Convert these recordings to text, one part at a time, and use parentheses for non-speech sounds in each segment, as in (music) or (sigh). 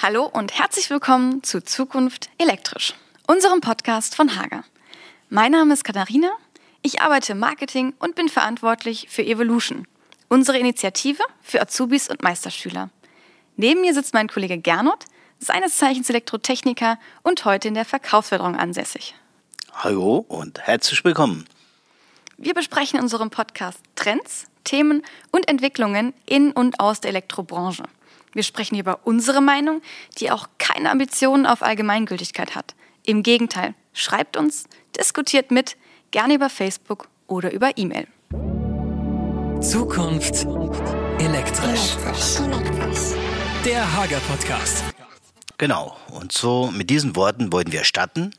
Hallo und herzlich willkommen zu Zukunft elektrisch, unserem Podcast von Hager. Mein Name ist Katharina, ich arbeite im Marketing und bin verantwortlich für Evolution, unsere Initiative für Azubis und Meisterschüler. Neben mir sitzt mein Kollege Gernot, seines Zeichens Elektrotechniker und heute in der Verkaufsförderung ansässig. Hallo und herzlich willkommen. Wir besprechen in unserem Podcast Trends, Themen und Entwicklungen in und aus der Elektrobranche. Wir sprechen hier über unsere Meinung, die auch keine Ambitionen auf Allgemeingültigkeit hat. Im Gegenteil, schreibt uns, diskutiert mit, gerne über Facebook oder über E-Mail. Zukunft elektrisch. Der Hager Podcast. Genau, und so mit diesen Worten wollen wir starten.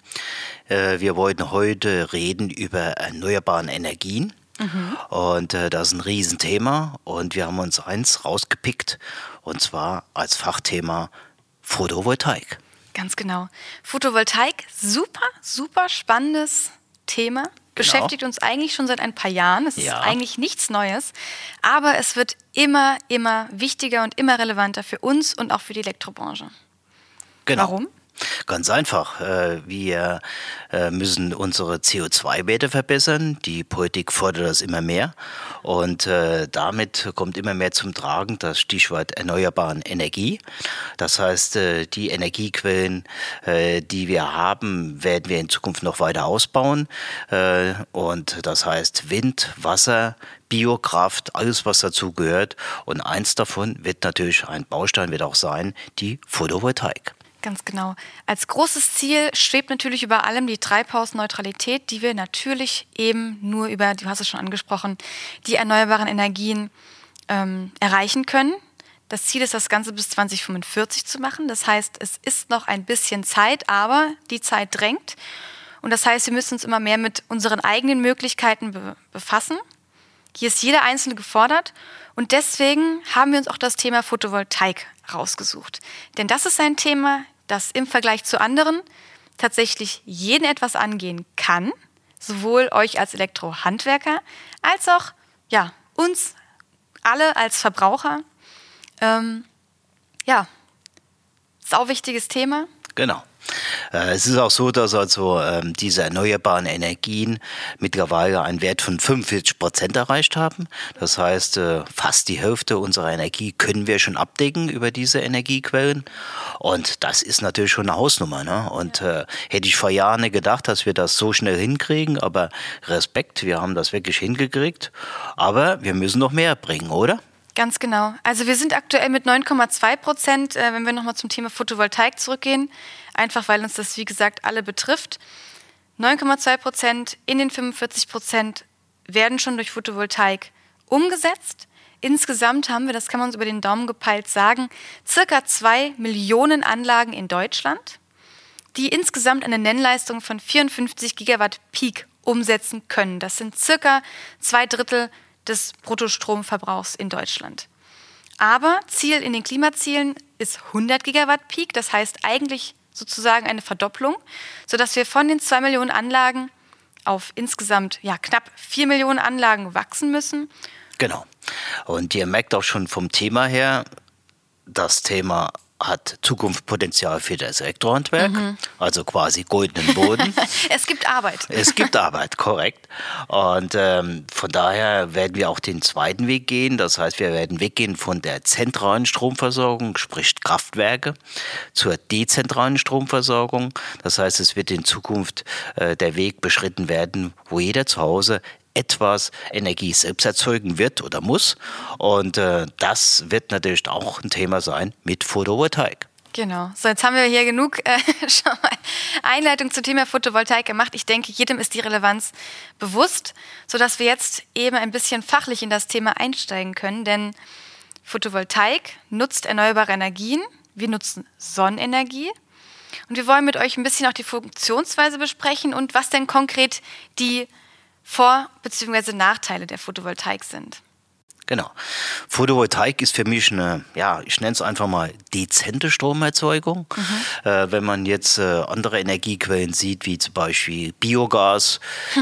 Äh, wir wollten heute reden über erneuerbare Energien. Mhm. Und äh, das ist ein Riesenthema und wir haben uns eins rausgepickt und zwar als Fachthema Photovoltaik. Ganz genau. Photovoltaik, super, super spannendes Thema. Genau. Beschäftigt uns eigentlich schon seit ein paar Jahren. Es ja. ist eigentlich nichts Neues. Aber es wird immer, immer wichtiger und immer relevanter für uns und auch für die Elektrobranche. Genau. Warum? Ganz einfach. Äh, wir äh, müssen unsere CO2-Werte verbessern. Die Politik fordert das immer mehr. Und äh, damit kommt immer mehr zum Tragen das Stichwort erneuerbaren Energie. Das heißt, die Energiequellen, die wir haben, werden wir in Zukunft noch weiter ausbauen. Und das heißt Wind, Wasser, Biokraft, alles was dazu gehört. Und eins davon wird natürlich ein Baustein wird auch sein, die Photovoltaik. Ganz genau. Als großes Ziel schwebt natürlich über allem die Treibhausneutralität, die wir natürlich eben nur über, du hast es schon angesprochen, die erneuerbaren Energien ähm, erreichen können. Das Ziel ist, das Ganze bis 2045 zu machen. Das heißt, es ist noch ein bisschen Zeit, aber die Zeit drängt. Und das heißt, wir müssen uns immer mehr mit unseren eigenen Möglichkeiten be befassen. Hier ist jeder Einzelne gefordert. Und deswegen haben wir uns auch das Thema Photovoltaik rausgesucht. Denn das ist ein Thema, das im Vergleich zu anderen tatsächlich jeden etwas angehen kann, sowohl euch als Elektrohandwerker als auch ja, uns alle als Verbraucher. Ähm, ja, sau wichtiges Thema. Genau. Äh, es ist auch so, dass also ähm, diese erneuerbaren Energien mittlerweile einen Wert von 45 Prozent erreicht haben. Das heißt, äh, fast die Hälfte unserer Energie können wir schon abdecken über diese Energiequellen. Und das ist natürlich schon eine Hausnummer. Ne? Und äh, hätte ich vor Jahren nicht gedacht, dass wir das so schnell hinkriegen. Aber Respekt, wir haben das wirklich hingekriegt. Aber wir müssen noch mehr bringen, oder? Ganz genau. Also wir sind aktuell mit 9,2 Prozent, äh, wenn wir nochmal zum Thema Photovoltaik zurückgehen, einfach weil uns das, wie gesagt, alle betrifft. 9,2 Prozent in den 45 Prozent werden schon durch Photovoltaik umgesetzt. Insgesamt haben wir, das kann man uns über den Daumen gepeilt sagen, circa zwei Millionen Anlagen in Deutschland, die insgesamt eine Nennleistung von 54 Gigawatt Peak umsetzen können. Das sind circa zwei Drittel des Bruttostromverbrauchs in Deutschland. Aber Ziel in den Klimazielen ist 100 Gigawatt Peak, das heißt eigentlich sozusagen eine Verdopplung, sodass wir von den 2 Millionen Anlagen auf insgesamt ja, knapp 4 Millionen Anlagen wachsen müssen. Genau. Und ihr merkt auch schon vom Thema her, das Thema hat Zukunftspotenzial für das Elektrohandwerk, mhm. also quasi goldenen Boden. (laughs) es gibt Arbeit. Es gibt Arbeit, korrekt. Und ähm, von daher werden wir auch den zweiten Weg gehen. Das heißt, wir werden weggehen von der zentralen Stromversorgung, sprich Kraftwerke, zur dezentralen Stromversorgung. Das heißt, es wird in Zukunft äh, der Weg beschritten werden, wo jeder zu Hause etwas Energie selbst erzeugen wird oder muss. Und äh, das wird natürlich auch ein Thema sein mit Photovoltaik. Genau. So, jetzt haben wir hier genug äh, (laughs) schon mal Einleitung zum Thema Photovoltaik gemacht. Ich denke, jedem ist die Relevanz bewusst, sodass wir jetzt eben ein bisschen fachlich in das Thema einsteigen können. Denn Photovoltaik nutzt erneuerbare Energien. Wir nutzen Sonnenenergie. Und wir wollen mit euch ein bisschen auch die Funktionsweise besprechen und was denn konkret die vor- bzw. Nachteile der Photovoltaik sind. Genau. Photovoltaik ist für mich eine, ja, ich nenne es einfach mal dezente Stromerzeugung. Mhm. Äh, wenn man jetzt äh, andere Energiequellen sieht, wie zum Beispiel Biogas,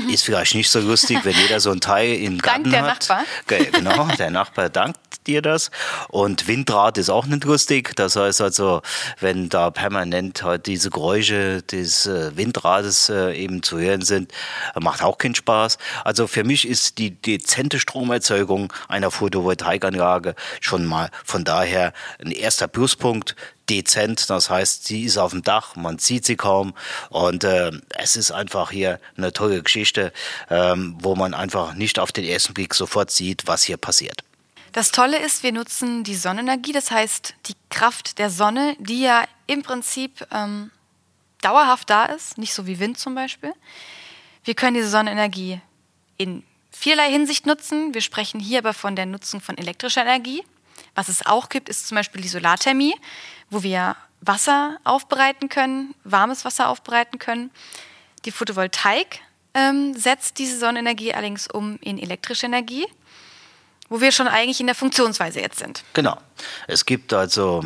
ist vielleicht nicht so lustig, wenn jeder so ein Teil im Garten der hat. Nachbar. Genau, der Nachbar dankt dir das. Und Windrad ist auch nicht lustig. Das heißt also, wenn da permanent halt diese Geräusche des äh, Windrades äh, eben zu hören sind, macht auch keinen Spaß. Also für mich ist die dezente Stromerzeugung einer Photovoltaikanlage schon mal von daher ein erster Pluspunkt dezent. Das heißt, sie ist auf dem Dach, man sieht sie kaum und äh, es ist einfach hier eine tolle Geschichte, ähm, wo man einfach nicht auf den ersten Blick sofort sieht, was hier passiert. Das Tolle ist, wir nutzen die Sonnenenergie, das heißt die Kraft der Sonne, die ja im Prinzip ähm, dauerhaft da ist, nicht so wie Wind zum Beispiel. Wir können diese Sonnenenergie in vielerlei Hinsicht nutzen. Wir sprechen hier aber von der Nutzung von elektrischer Energie. Was es auch gibt, ist zum Beispiel die Solarthermie, wo wir Wasser aufbereiten können, warmes Wasser aufbereiten können. Die Photovoltaik ähm, setzt diese Sonnenenergie allerdings um in elektrische Energie wo wir schon eigentlich in der Funktionsweise jetzt sind. Genau. Es gibt also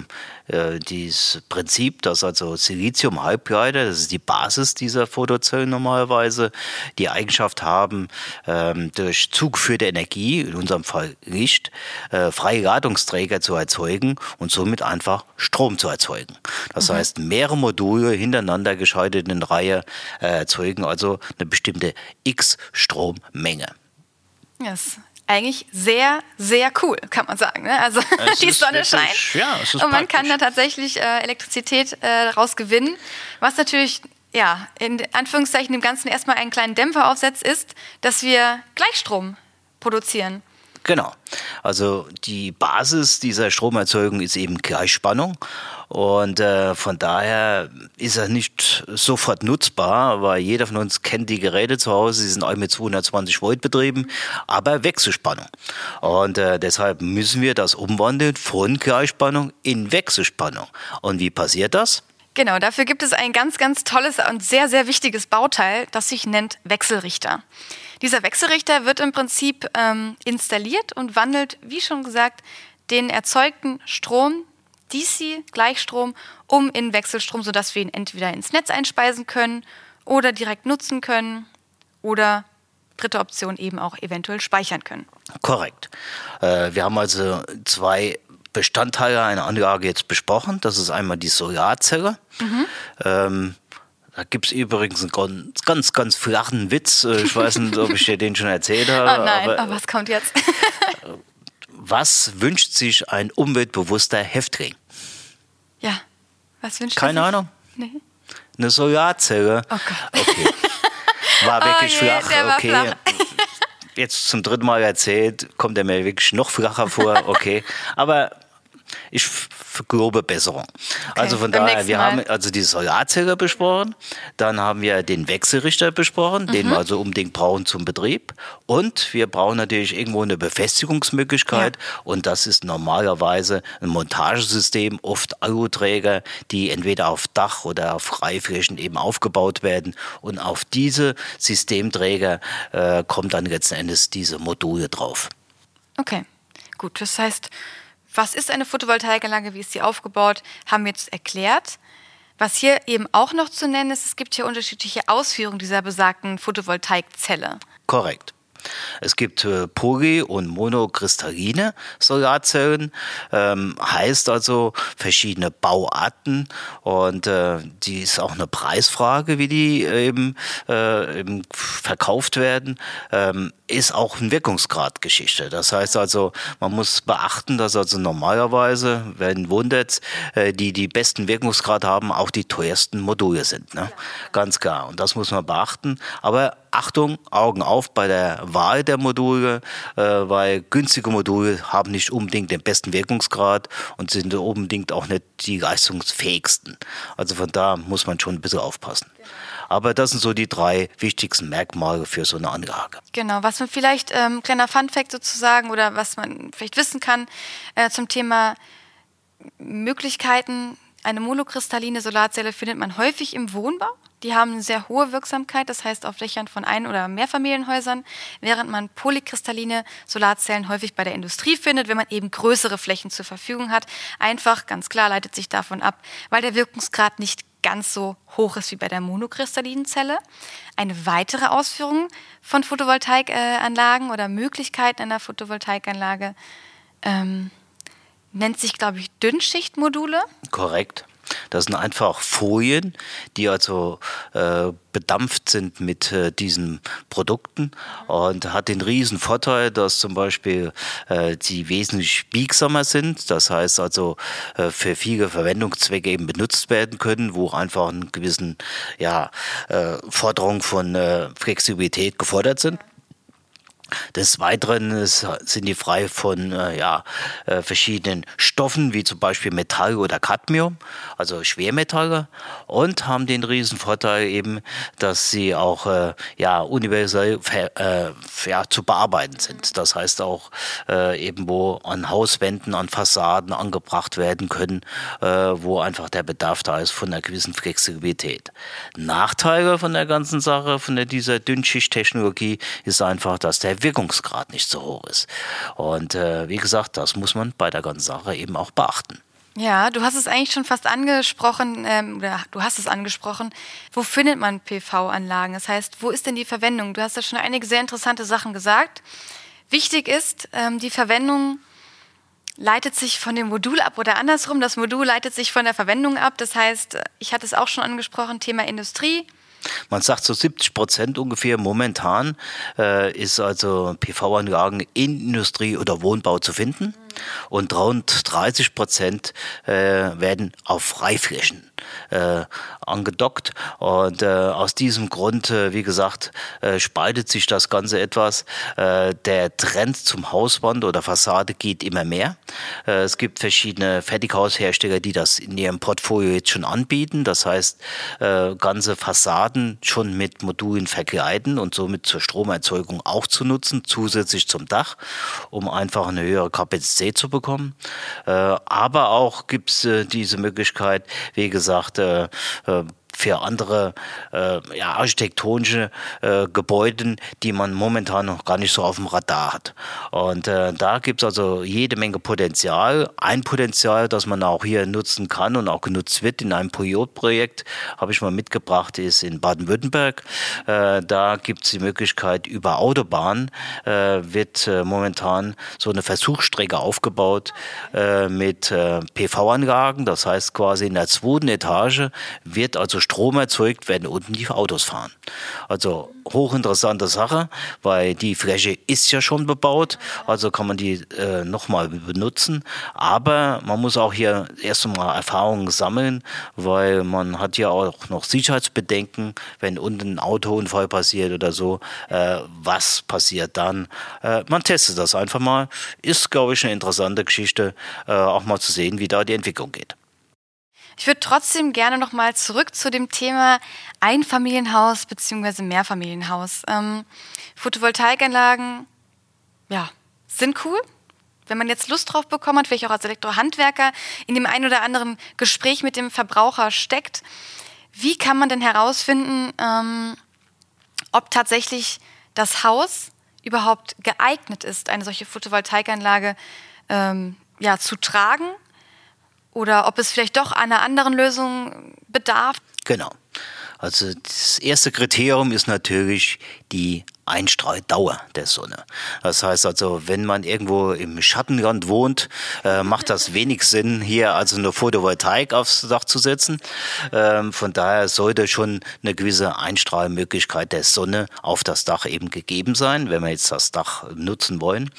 äh, dieses Prinzip, dass also Siliziumhalbleiter, das ist die Basis dieser Photozellen normalerweise, die Eigenschaft haben, ähm, durch zugeführte Energie, in unserem Fall Licht, äh, freie Ladungsträger zu erzeugen und somit einfach Strom zu erzeugen. Das mhm. heißt, mehrere Module hintereinander geschaltet in Reihe äh, erzeugen also eine bestimmte X-Strommenge. Yes eigentlich sehr, sehr cool, kann man sagen. Ne? Also (laughs) die Sonne wirklich, scheint ja, und man kann da tatsächlich äh, Elektrizität äh, daraus gewinnen, was natürlich ja, in Anführungszeichen dem Ganzen erstmal einen kleinen Dämpfer aufsetzt, ist, dass wir Gleichstrom produzieren. Genau. Also die Basis dieser Stromerzeugung ist eben Gleichspannung. Und äh, von daher ist er nicht sofort nutzbar, weil jeder von uns kennt die Geräte zu Hause, sie sind alle mit 220 Volt betrieben, aber Wechselspannung. Und äh, deshalb müssen wir das umwandeln von Gleichspannung in Wechselspannung. Und wie passiert das? Genau, dafür gibt es ein ganz, ganz tolles und sehr, sehr wichtiges Bauteil, das sich nennt Wechselrichter. Dieser Wechselrichter wird im Prinzip ähm, installiert und wandelt, wie schon gesagt, den erzeugten Strom, DC, Gleichstrom, um in Wechselstrom, sodass wir ihn entweder ins Netz einspeisen können oder direkt nutzen können oder dritte Option eben auch eventuell speichern können. Korrekt. Äh, wir haben also zwei Bestandteile einer Anlage jetzt besprochen. Das ist einmal die Solarzelle. Mhm. Ähm, da gibt es übrigens einen ganz, ganz, ganz flachen Witz. Äh, ich weiß nicht, ob ich dir den schon erzählt (laughs) habe. Oh nein, aber, aber was kommt jetzt? was wünscht sich ein umweltbewusster Häftling? Ja, was wünscht Keine Ahnung. Nee. Eine Solarzelle. Oh Gott. Okay. War (laughs) wirklich oh je, flach. okay. Flach. Jetzt zum dritten Mal erzählt, kommt er mir wirklich noch flacher vor. Okay. (laughs) Aber ich grobe Besserung. Okay, also von daher, wir haben also die Solarzelle besprochen, dann haben wir den Wechselrichter besprochen, mhm. den wir also unbedingt brauchen zum Betrieb und wir brauchen natürlich irgendwo eine Befestigungsmöglichkeit ja. und das ist normalerweise ein Montagesystem, oft Aluträger, die entweder auf Dach oder auf Freiflächen eben aufgebaut werden und auf diese Systemträger äh, kommt dann letzten Endes diese Module drauf. Okay, gut, das heißt, was ist eine Photovoltaikanlage, wie ist sie aufgebaut, haben wir jetzt erklärt. Was hier eben auch noch zu nennen ist, es gibt hier unterschiedliche Ausführungen dieser besagten Photovoltaikzelle. Korrekt. Es gibt äh, poly- und monokristalline Solarzellen, ähm, heißt also verschiedene Bauarten und äh, die ist auch eine Preisfrage, wie die eben, äh, eben verkauft werden, ähm, ist auch ein Wirkungsgrad-Geschichte. Das heißt also, man muss beachten, dass also normalerweise, wenn wundert, äh, die die besten Wirkungsgrad haben, auch die teuersten Module sind. Ne? Ganz klar. Und das muss man beachten. Aber Achtung, Augen auf bei der Wahl der Module, äh, weil günstige Module haben nicht unbedingt den besten Wirkungsgrad und sind unbedingt auch nicht die leistungsfähigsten. Also von da muss man schon ein bisschen aufpassen. Aber das sind so die drei wichtigsten Merkmale für so eine Anlage. Genau, was man vielleicht, ähm, kleiner Funfact sozusagen, oder was man vielleicht wissen kann äh, zum Thema Möglichkeiten, eine monokristalline Solarzelle findet man häufig im Wohnbau Die haben eine sehr hohe Wirksamkeit, das heißt auf Dächern von Ein- oder Mehrfamilienhäusern, während man polykristalline Solarzellen häufig bei der Industrie findet, wenn man eben größere Flächen zur Verfügung hat. Einfach, ganz klar, leitet sich davon ab, weil der Wirkungsgrad nicht ganz so hoch ist wie bei der monokristallinen Zelle. Eine weitere Ausführung von Photovoltaikanlagen oder Möglichkeiten einer Photovoltaikanlage ähm, nennt sich, glaube ich, Dünnschichtmodule. Korrekt. Das sind einfach Folien, die also äh, bedampft sind mit äh, diesen Produkten und hat den riesen Vorteil, dass zum Beispiel äh, sie wesentlich biegsamer sind. Das heißt also äh, für viele Verwendungszwecke eben benutzt werden können, wo einfach eine gewissen ja, äh, Forderung von äh, Flexibilität gefordert sind. Des Weiteren sind die frei von äh, ja, äh, verschiedenen Stoffen, wie zum Beispiel Metall oder Cadmium, also Schwermetalle, und haben den riesen Vorteil eben, dass sie auch äh, ja, universell äh, ja, zu bearbeiten sind. Das heißt auch äh, eben, wo an Hauswänden, an Fassaden angebracht werden können, äh, wo einfach der Bedarf da ist von einer gewissen Flexibilität. Nachteile von der ganzen Sache, von der, dieser Dünnschichttechnologie, ist einfach, dass Wirkungsgrad nicht so hoch ist. Und äh, wie gesagt, das muss man bei der ganzen Sache eben auch beachten. Ja, du hast es eigentlich schon fast angesprochen, ähm, oder du hast es angesprochen. Wo findet man PV-Anlagen? Das heißt, wo ist denn die Verwendung? Du hast ja schon einige sehr interessante Sachen gesagt. Wichtig ist, ähm, die Verwendung leitet sich von dem Modul ab oder andersrum. Das Modul leitet sich von der Verwendung ab. Das heißt, ich hatte es auch schon angesprochen, Thema Industrie. Man sagt so 70 Prozent ungefähr momentan äh, ist also PV-Anlagen in Industrie oder Wohnbau zu finden und rund 30 Prozent äh, werden auf Freiflächen äh, angedockt. Und äh, aus diesem Grund, äh, wie gesagt, äh, spaltet sich das Ganze etwas. Äh, der Trend zum Hauswand oder Fassade geht immer mehr. Äh, es gibt verschiedene Fertighaushersteller, die das in ihrem Portfolio jetzt schon anbieten. Das heißt, äh, ganze Fassaden schon mit Modulen verkleiden und somit zur Stromerzeugung auch zu nutzen, zusätzlich zum Dach, um einfach eine höhere Kapazität zu bekommen. Äh, aber auch gibt es äh, diese Möglichkeit, wie gesagt, äh, für andere äh, ja, architektonische äh, Gebäude, die man momentan noch gar nicht so auf dem Radar hat. Und äh, da gibt es also jede Menge Potenzial. Ein Potenzial, das man auch hier nutzen kann und auch genutzt wird in einem Pilotprojekt, habe ich mal mitgebracht, ist in Baden-Württemberg. Äh, da gibt es die Möglichkeit, über Autobahn äh, wird äh, momentan so eine Versuchsstrecke aufgebaut mit PV-Anlagen. Das heißt quasi in der zweiten Etage wird also Strom erzeugt, wenn unten die Autos fahren. Also hochinteressante Sache, weil die Fläche ist ja schon bebaut, also kann man die äh, nochmal benutzen. Aber man muss auch hier erst einmal Erfahrungen sammeln, weil man hat ja auch noch Sicherheitsbedenken, wenn unten ein Autounfall passiert oder so, äh, was passiert dann? Äh, man testet das einfach mal. Ist, glaube ich, eine interessante Geschichte, äh, auch mal zu sehen, wie da die Entwicklung geht. Ich würde trotzdem gerne noch mal zurück zu dem Thema Einfamilienhaus bzw. Mehrfamilienhaus. Ähm, Photovoltaikanlagen, ja, sind cool. Wenn man jetzt Lust drauf bekommen hat, vielleicht auch als Elektrohandwerker in dem einen oder anderen Gespräch mit dem Verbraucher steckt, wie kann man denn herausfinden, ähm, ob tatsächlich das Haus überhaupt geeignet ist, eine solche Photovoltaikanlage ähm, ja, zu tragen oder ob es vielleicht doch einer anderen Lösung bedarf? Genau. Also das erste Kriterium ist natürlich die Einstrahldauer der Sonne. Das heißt also, wenn man irgendwo im Schattenland wohnt, äh, macht das wenig Sinn, hier also eine Photovoltaik aufs Dach zu setzen. Ähm, von daher sollte schon eine gewisse Einstrahlmöglichkeit der Sonne auf das Dach eben gegeben sein, wenn wir jetzt das Dach nutzen wollen.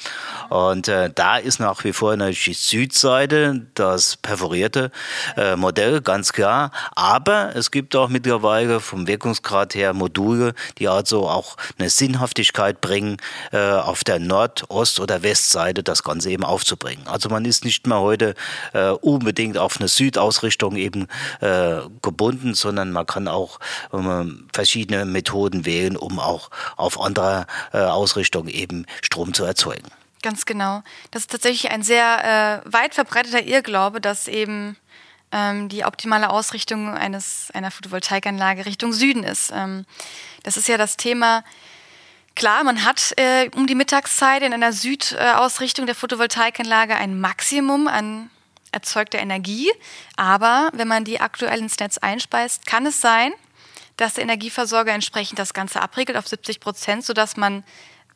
Und äh, da ist nach wie vor natürlich die Südseite das perforierte äh, Modell, ganz klar. Aber es gibt auch mittlerweile vom Wirkungsgrad her Module, die also auch eine Sinnhaftigkeit bringen, äh, auf der Nord-, Ost- oder Westseite das Ganze eben aufzubringen. Also man ist nicht mehr heute äh, unbedingt auf eine Südausrichtung eben äh, gebunden, sondern man kann auch ähm, verschiedene Methoden wählen, um auch auf anderer Ausrichtung eben Strom zu erzeugen. Ganz genau. Das ist tatsächlich ein sehr äh, weit verbreiteter Irrglaube, dass eben die optimale Ausrichtung eines, einer Photovoltaikanlage Richtung Süden ist. Ähm, das ist ja das Thema, Klar, man hat äh, um die Mittagszeit in einer Südausrichtung der Photovoltaikanlage ein Maximum an erzeugter Energie. Aber wenn man die aktuell ins Netz einspeist, kann es sein, dass der Energieversorger entsprechend das Ganze abregelt auf 70 Prozent, sodass man,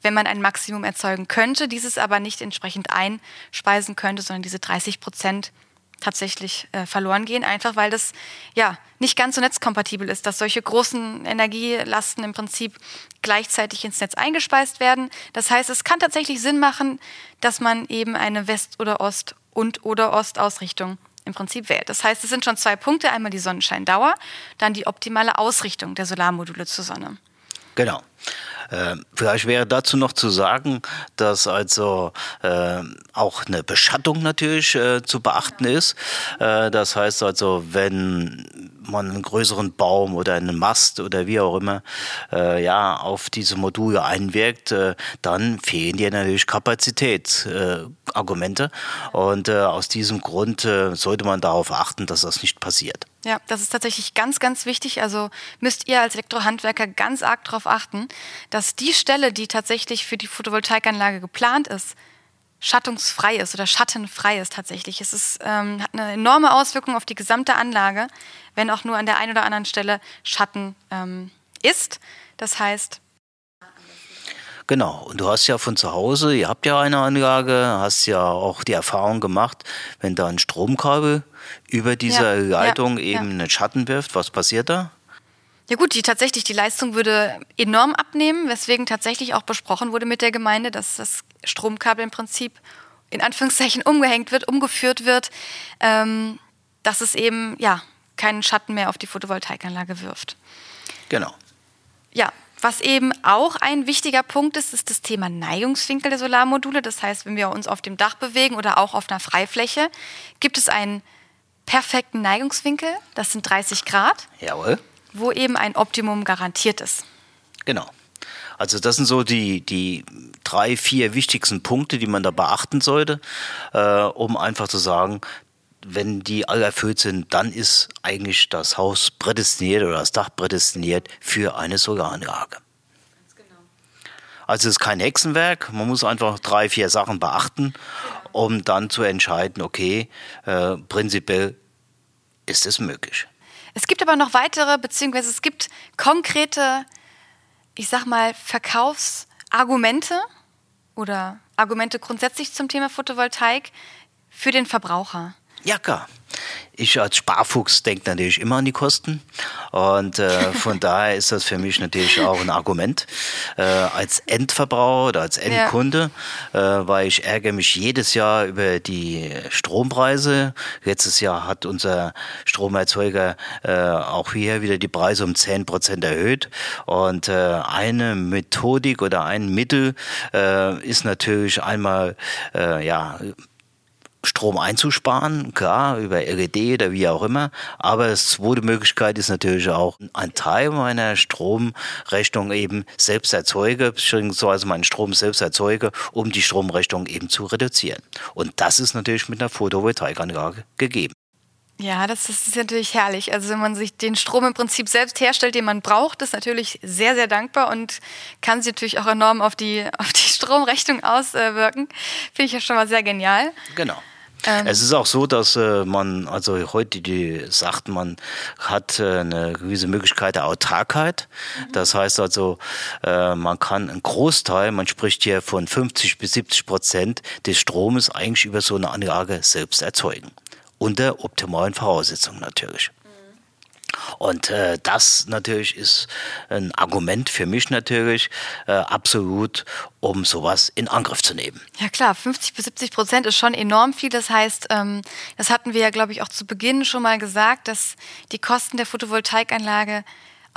wenn man ein Maximum erzeugen könnte, dieses aber nicht entsprechend einspeisen könnte, sondern diese 30 Prozent tatsächlich äh, verloren gehen, einfach weil das ja nicht ganz so netzkompatibel ist, dass solche großen Energielasten im Prinzip gleichzeitig ins Netz eingespeist werden. Das heißt, es kann tatsächlich Sinn machen, dass man eben eine West- oder Ost- und oder Ostausrichtung im Prinzip wählt. Das heißt, es sind schon zwei Punkte, einmal die Sonnenscheindauer, dann die optimale Ausrichtung der Solarmodule zur Sonne. Genau. Äh, vielleicht wäre dazu noch zu sagen, dass also äh, auch eine Beschattung natürlich äh, zu beachten ist. Äh, das heißt also, wenn man einen größeren Baum oder einen Mast oder wie auch immer äh, ja auf diese Module einwirkt, äh, dann fehlen dir natürlich Kapazitätsargumente und aus diesem Grund sollte man darauf achten, dass das nicht passiert. Ja, das ist tatsächlich ganz, ganz wichtig. Also müsst ihr als Elektrohandwerker ganz arg darauf achten, dass die Stelle, die tatsächlich für die Photovoltaikanlage geplant ist, schattungsfrei ist oder schattenfrei ist tatsächlich. Es ist, ähm, hat eine enorme Auswirkung auf die gesamte Anlage, wenn auch nur an der einen oder anderen Stelle Schatten ähm, ist. Das heißt, Genau, und du hast ja von zu Hause, ihr habt ja eine Anlage, hast ja auch die Erfahrung gemacht, wenn da ein Stromkabel über diese ja, Leitung ja, eben ja. einen Schatten wirft, was passiert da? Ja gut, die tatsächlich die Leistung würde enorm abnehmen, weswegen tatsächlich auch besprochen wurde mit der Gemeinde, dass das Stromkabel im Prinzip in Anführungszeichen umgehängt wird, umgeführt wird, ähm, dass es eben ja keinen Schatten mehr auf die Photovoltaikanlage wirft. Genau. Ja, was eben auch ein wichtiger Punkt ist, ist das Thema Neigungswinkel der Solarmodule. Das heißt, wenn wir uns auf dem Dach bewegen oder auch auf einer Freifläche, gibt es einen perfekten Neigungswinkel, das sind 30 Grad, Jawohl. Wo eben ein Optimum garantiert ist. Genau. Also das sind so die, die drei, vier wichtigsten Punkte, die man da beachten sollte, äh, um einfach zu sagen, wenn die alle erfüllt sind, dann ist eigentlich das Haus prädestiniert oder das Dach prädestiniert für eine Solaranlage. Genau. Also es ist kein Hexenwerk, man muss einfach drei, vier Sachen beachten, um dann zu entscheiden, okay, äh, prinzipiell ist es möglich. Es gibt aber noch weitere, beziehungsweise es gibt konkrete, ich sag mal, Verkaufsargumente oder Argumente grundsätzlich zum Thema Photovoltaik für den Verbraucher. Ja, klar. Ich als Sparfuchs denke natürlich immer an die Kosten und äh, von (laughs) daher ist das für mich natürlich auch ein Argument äh, als Endverbraucher oder als Endkunde, ja. äh, weil ich ärgere mich jedes Jahr über die Strompreise. Letztes Jahr hat unser Stromerzeuger äh, auch hier wieder die Preise um 10 Prozent erhöht und äh, eine Methodik oder ein Mittel äh, ist natürlich einmal ja Strom einzusparen, klar, über LED oder wie auch immer. Aber die zweite Möglichkeit ist natürlich auch, einen Teil meiner Stromrechnung eben selbst erzeuge, beziehungsweise meinen Strom selbst erzeuge, um die Stromrechnung eben zu reduzieren. Und das ist natürlich mit einer Photovoltaikanlage gegeben. Ja, das ist, natürlich herrlich. Also wenn man sich den Strom im Prinzip selbst herstellt, den man braucht, ist natürlich sehr, sehr dankbar und kann sich natürlich auch enorm auf die, (laughs) auf die Stromrechnung auswirken. Finde ich ja schon mal sehr genial. Genau. Ähm. Es ist auch so, dass äh, man, also heute die sagt, man hat äh, eine gewisse Möglichkeit der Autarkheit. Mhm. Das heißt also, äh, man kann einen Großteil, man spricht hier von 50 bis 70 Prozent des Stromes eigentlich über so eine Anlage selbst erzeugen. Unter optimalen Voraussetzungen natürlich. Und äh, das natürlich ist ein Argument für mich natürlich äh, absolut, um sowas in Angriff zu nehmen. Ja klar, 50 bis 70 Prozent ist schon enorm viel. Das heißt, ähm, das hatten wir ja, glaube ich, auch zu Beginn schon mal gesagt, dass die Kosten der Photovoltaikanlage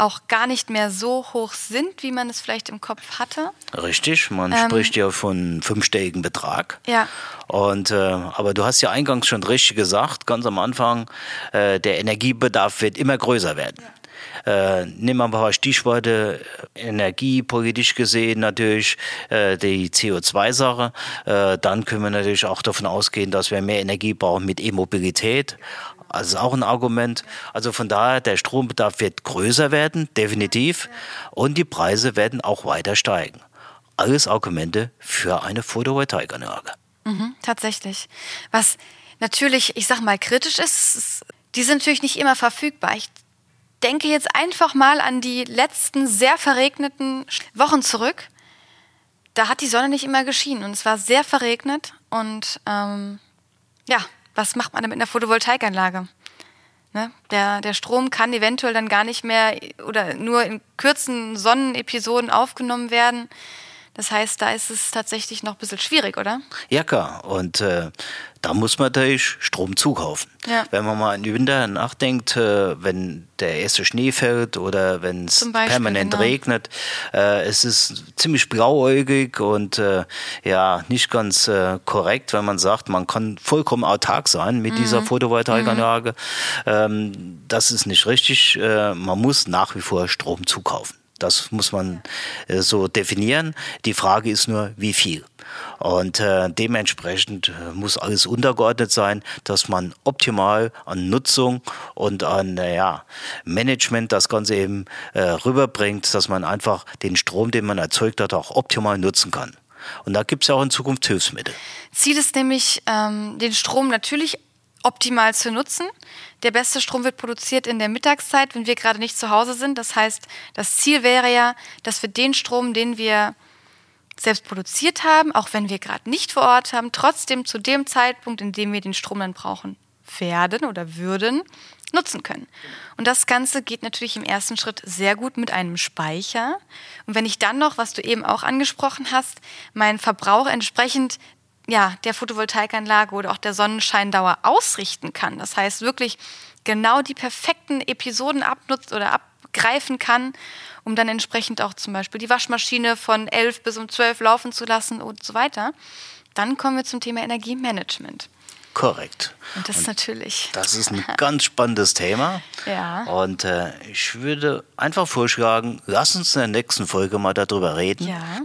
auch gar nicht mehr so hoch sind, wie man es vielleicht im Kopf hatte. Richtig, man ähm, spricht ja von fünfstelligen Betrag. Ja. Und, äh, aber du hast ja eingangs schon richtig gesagt, ganz am Anfang, äh, der Energiebedarf wird immer größer werden. Ja. Äh, nehmen wir ein paar Stichworte, energiepolitisch gesehen natürlich äh, die CO2-Sache. Äh, dann können wir natürlich auch davon ausgehen, dass wir mehr Energie brauchen mit E-Mobilität Also auch ein Argument. Also von daher, der Strombedarf wird größer werden, definitiv. Und die Preise werden auch weiter steigen. Alles Argumente für eine Photovoltaikanlage. Mhm, tatsächlich. Was natürlich, ich sag mal, kritisch ist, ist, die sind natürlich nicht immer verfügbar. Ich denke jetzt einfach mal an die letzten sehr verregneten Wochen zurück. Da hat die Sonne nicht immer geschienen und es war sehr verregnet. Und ähm, ja, was macht man denn mit einer Photovoltaikanlage? Ne? Der, der Strom kann eventuell dann gar nicht mehr oder nur in kurzen Sonnenepisoden aufgenommen werden. Das heißt, da ist es tatsächlich noch ein bisschen schwierig, oder? Ja, klar. Und äh, da muss man natürlich Strom zukaufen. Ja. Wenn man mal an den Winter nachdenkt, äh, wenn der erste Schnee fällt oder wenn es permanent genau. regnet, äh, es ist ziemlich blauäugig und äh, ja, nicht ganz äh, korrekt, wenn man sagt, man kann vollkommen autark sein mit mhm. dieser Photovoltaikanlage. Mhm. Ähm, das ist nicht richtig. Äh, man muss nach wie vor Strom zukaufen. Das muss man äh, so definieren. Die Frage ist nur, wie viel. Und äh, dementsprechend äh, muss alles untergeordnet sein, dass man optimal an Nutzung und an ja, Management das Ganze eben äh, rüberbringt, dass man einfach den Strom, den man erzeugt hat, auch optimal nutzen kann. Und da gibt es ja auch in Zukunft Hilfsmittel. Ziel ist nämlich, ähm, den Strom natürlich optimal zu nutzen. Der beste Strom wird produziert in der Mittagszeit, wenn wir gerade nicht zu Hause sind. Das heißt, das Ziel wäre ja, dass wir den Strom, den wir selbst produziert haben, auch wenn wir gerade nicht vor Ort haben, trotzdem zu dem Zeitpunkt, in dem wir den Strom dann brauchen werden oder würden, nutzen können. Und das Ganze geht natürlich im ersten Schritt sehr gut mit einem Speicher. Und wenn ich dann noch, was du eben auch angesprochen hast, meinen Verbrauch entsprechend ja, der Photovoltaikanlage oder auch der Sonnenscheindauer ausrichten kann. Das heißt wirklich genau die perfekten Episoden abnutzt oder abgreifen kann, um dann entsprechend auch zum Beispiel die Waschmaschine von 11 bis um 12 laufen zu lassen und so weiter. Dann kommen wir zum Thema Energiemanagement. Korrekt. Und das ist natürlich. Das ist ein (laughs) ganz spannendes Thema. Ja. Und äh, ich würde einfach vorschlagen, lass uns in der nächsten Folge mal darüber reden. Ja.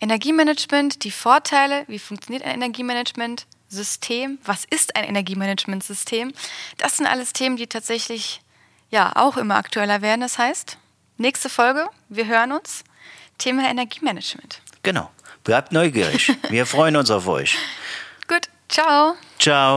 Energiemanagement, die Vorteile, wie funktioniert ein Energiemanagement-System, was ist ein Energiemanagement-System, das sind alles Themen, die tatsächlich ja auch immer aktueller werden. Das heißt, nächste Folge, wir hören uns, Thema Energiemanagement. Genau. Bleibt neugierig. Wir freuen uns auf euch. Gut, ciao. Ciao.